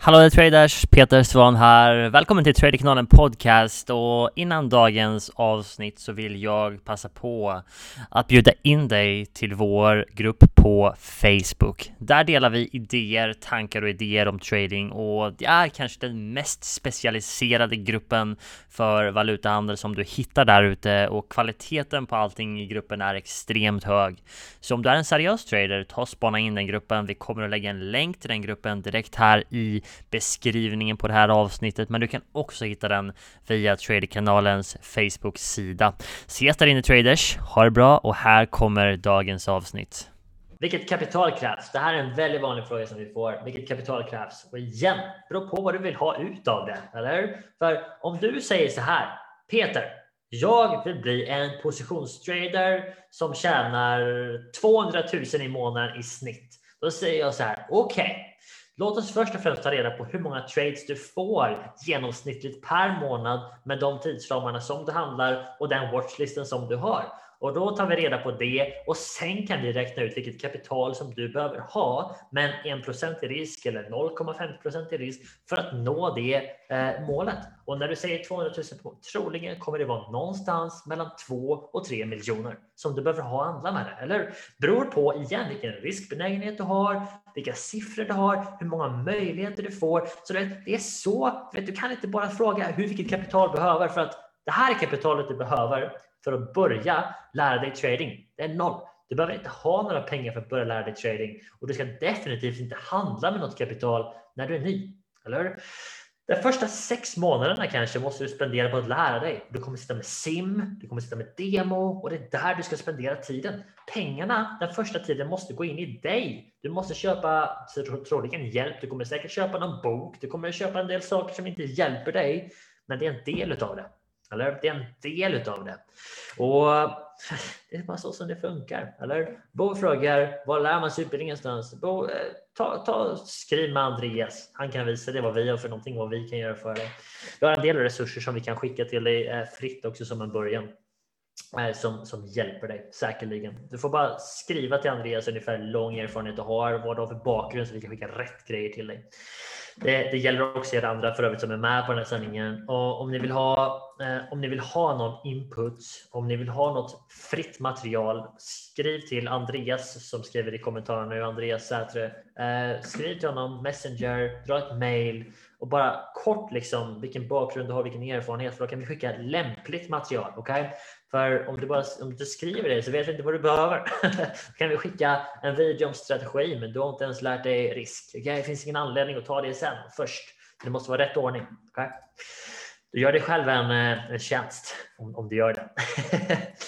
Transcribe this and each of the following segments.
Hallå traders! Peter Svan här. Välkommen till Traderkanalen Podcast och innan dagens avsnitt så vill jag passa på att bjuda in dig till vår grupp på Facebook. Där delar vi idéer, tankar och idéer om trading och det är kanske den mest specialiserade gruppen för valutahandel som du hittar där ute och kvaliteten på allting i gruppen är extremt hög. Så om du är en seriös trader, ta och spana in den gruppen. Vi kommer att lägga en länk till den gruppen direkt här i beskrivningen på det här avsnittet, men du kan också hitta den via Traderkanalens Facebook-sida. Ses där inne traders, ha det bra och här kommer dagens avsnitt. Vilket kapital krävs? Det här är en väldigt vanlig fråga som vi får. Vilket kapital krävs? Och igen, beror på vad du vill ha ut av det, eller? För om du säger så här, Peter, jag vill bli en positionstrader som tjänar 200 000 i månaden i snitt. Då säger jag så här, okej, okay, Låt oss först och främst ta reda på hur många trades du får genomsnittligt per månad med de tidsramarna som du handlar och den watchlisten som du har. Och då tar vi reda på det och sen kan vi räkna ut vilket kapital som du behöver ha med en 1% i risk eller 0,5% i risk för att nå det eh, målet. Och när du säger 200 000 troligen kommer det vara någonstans mellan 2 och 3 miljoner som du behöver ha handla med det. Eller beror på igen vilken riskbenägenhet du har, vilka siffror du har, hur många möjligheter du får. Så det, det är så, vet, du kan inte bara fråga hur vilket kapital du behöver för att det här är kapitalet du behöver för att börja lära dig trading. Det är noll. Du behöver inte ha några pengar för att börja lära dig trading och du ska definitivt inte handla med något kapital när du är ny. Eller De första sex månaderna kanske måste du spendera på att lära dig. Du kommer sitta med sim, du kommer sitta med demo och det är där du ska spendera tiden. Pengarna den första tiden måste gå in i dig. Du måste köpa troligen hjälp. Du kommer säkert köpa någon bok. Du kommer köpa en del saker som inte hjälper dig, men det är en del av det. Eller det är en del av det. Och det är bara så som det funkar. Eller? Bo frågar var lär man sig utbildningen? någonstans? Bo, eh, ta, ta, skriv med Andreas. Han kan visa dig vad vi har för någonting, vad vi kan göra för dig. Vi har en del resurser som vi kan skicka till dig eh, fritt också som en början. Eh, som, som hjälper dig säkerligen. Du får bara skriva till Andreas ungefär lång erfarenhet du har, vad du har för bakgrund så vi kan skicka rätt grejer till dig. Det, det, gäller också er andra för övrigt som är med på den här sändningen. Och om ni vill ha eh, om ni vill ha någon input, om ni vill ha något fritt material, skriv till Andreas som skriver i kommentarerna nu, Andreas Sätre. Eh, skriv till honom, Messenger, dra ett mail och bara kort liksom vilken bakgrund du har, vilken erfarenhet, för då kan vi skicka lämpligt material. Okay? För om du bara om du skriver det så vet vi inte vad du behöver. då kan vi skicka en video om strategi, men du har inte ens lärt dig risk. Okay? Det finns ingen anledning att ta det sen först. Det måste vara rätt ordning. Okay? Du gör dig själv en, eh, en tjänst om, om du gör det.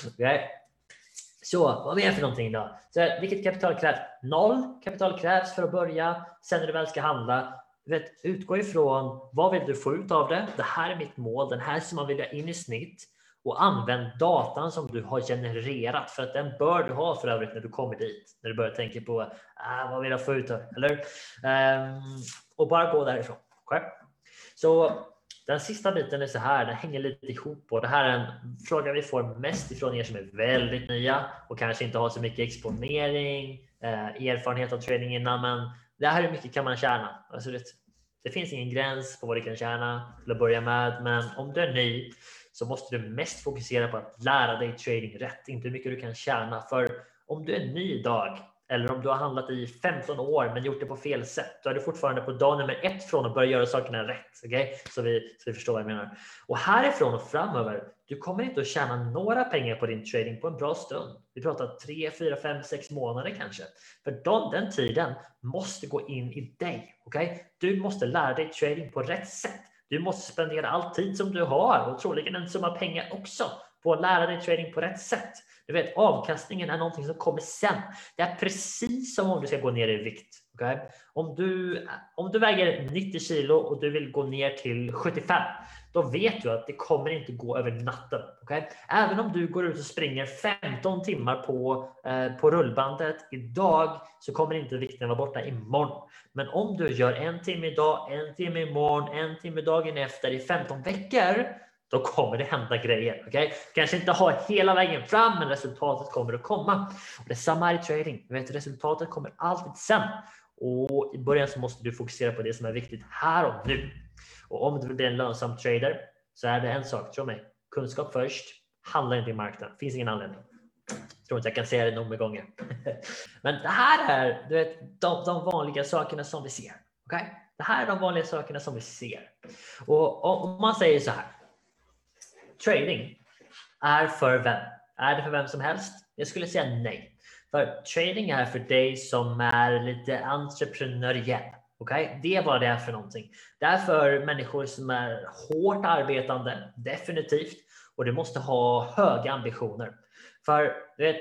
okay? Så vad mer för någonting då? Så, vilket kapital krävs? Noll kapital krävs för att börja. Sen när du väl ska handla, vet, utgå ifrån vad vill du få ut av det? Det här är mitt mål. Den här som man vill ha in i snitt och använd datan som du har genererat för att den bör du ha för övrigt när du kommer dit. När du börjar tänka på ah, vad vill jag få ut av eller? Um, och bara gå därifrån. Okay? Så den sista biten är så här, den hänger lite ihop och det här är en fråga vi får mest ifrån er som är väldigt nya och kanske inte har så mycket exponering, eh, erfarenhet av trading innan, men det här hur mycket kan man tjäna? Alltså det, det finns ingen gräns på vad du kan tjäna till att börja med, men om du är ny så måste du mest fokusera på att lära dig trading rätt, inte hur mycket du kan tjäna. För om du är ny idag eller om du har handlat i 15 år men gjort det på fel sätt, då är du fortfarande på dag nummer ett från att börja göra sakerna rätt. Okay? Så, vi, så vi förstår vad jag menar. Och härifrån och framöver, du kommer inte att tjäna några pengar på din trading på en bra stund. Vi pratar 3, 4, 5, 6 månader kanske. För de, den tiden måste gå in i dig. Okay? Du måste lära dig trading på rätt sätt. Du måste spendera all tid som du har och troligen en summa pengar också på att lära dig trading på rätt sätt. Du vet, avkastningen är någonting som kommer sen. Det är precis som om du ska gå ner i vikt. Okay? Om, du, om du väger 90 kilo och du vill gå ner till 75, då vet du att det kommer inte gå över natten. Okay? Även om du går ut och springer 15 timmar på, eh, på rullbandet idag så kommer inte vikten vara borta imorgon. Men om du gör en timme idag, en timme imorgon, en timme dagen efter i 15 veckor då kommer det hända grejer. Okay? Kanske inte ha hela vägen fram, men resultatet kommer att komma. Och det är samma här i trading. Du vet, resultatet kommer alltid sen. Och i början så måste du fokusera på det som är viktigt här och nu. Och om du vill bli en lönsam trader så är det en sak, tro mig. Kunskap först, handla inte i marknaden. Finns ingen anledning. Jag tror inte jag kan säga det nog med gånger. Men det här är du vet, de, de vanliga sakerna som vi ser. Okay? Det här är de vanliga sakerna som vi ser. Och om man säger så här. Trading är för vem? Är det för vem som helst? Jag skulle säga nej. För trading är för dig som är lite entreprenöriell. Okay? Det är vad det är för någonting. Det är för människor som är hårt arbetande, definitivt. Och du måste ha höga ambitioner. För du vet,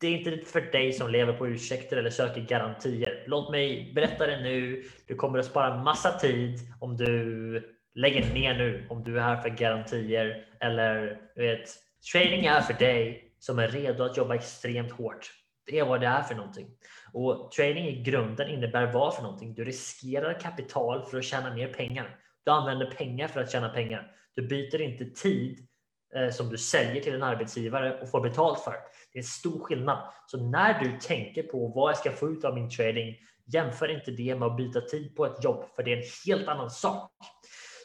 det är inte för dig som lever på ursäkter eller söker garantier. Låt mig berätta det nu. Du kommer att spara massa tid om du Lägg ner nu, om du är här för garantier eller du vet, trading är för dig som är redo att jobba extremt hårt. Det är vad det är för någonting. Och trading i grunden innebär vad för någonting? Du riskerar kapital för att tjäna mer pengar. Du använder pengar för att tjäna pengar. Du byter inte tid eh, som du säljer till en arbetsgivare och får betalt för. Det är stor skillnad. Så när du tänker på vad jag ska få ut av min trading, jämför inte det med att byta tid på ett jobb, för det är en helt annan sak.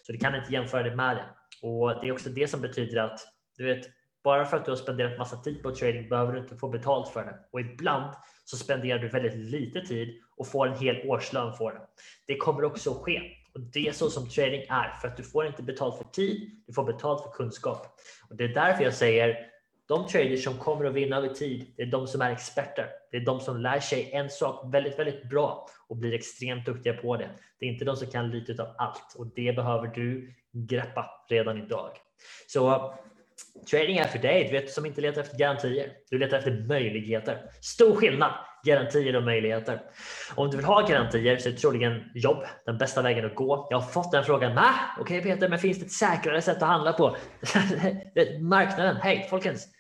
Så du kan inte jämföra det med det. Och det är också det som betyder att du vet, bara för att du har spenderat massa tid på trading behöver du inte få betalt för det. Och ibland så spenderar du väldigt lite tid och får en hel årslön för det. Det kommer också att ske. Och det är så som trading är, för att du får inte betalt för tid, du får betalt för kunskap. Och det är därför jag säger de traders som kommer att vinna över tid, det är de som är experter. Det är de som lär sig en sak väldigt, väldigt bra och blir extremt duktiga på det. Det är inte de som kan lite av allt och det behöver du greppa redan idag. Så trading är för dig, du vet, som inte letar efter garantier. Du letar efter möjligheter. Stor skillnad, garantier och möjligheter. Om du vill ha garantier så är troligen jobb den bästa vägen att gå. Jag har fått den frågan. Okej okay, Peter, men finns det ett säkrare sätt att handla på? Marknaden, hej folkens!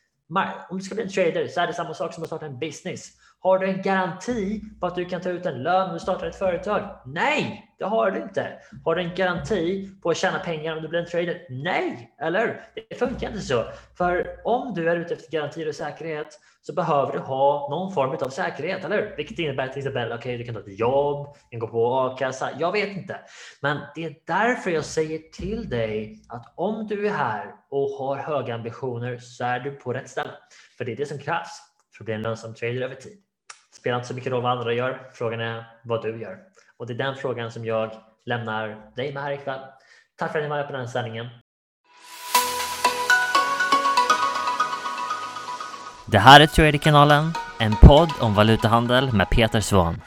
Om du ska bli en trader så är det samma sak som att starta en business. Har du en garanti på att du kan ta ut en lön om du startar ett företag? Nej, det har du inte. Har du en garanti på att tjäna pengar om du blir en trader? Nej, eller Det funkar inte så. För om du är ute efter garantier och säkerhet så behöver du ha någon form av säkerhet, eller Vilket innebär till exempel, okej, okay, du kan ta ett jobb, du kan gå på a-kassa. Jag vet inte. Men det är därför jag säger till dig att om du är här och har höga ambitioner så är du på rätt ställe. För det är det som krävs för att bli en lönsam trader över tid. Spelar inte så mycket roll vad andra gör. Frågan är vad du gör. Och det är den frågan som jag lämnar dig med här ikväll. Tack för att ni var med på den här sändningen. Det här är Traderkanalen, en podd om valutahandel med Peter Svahn.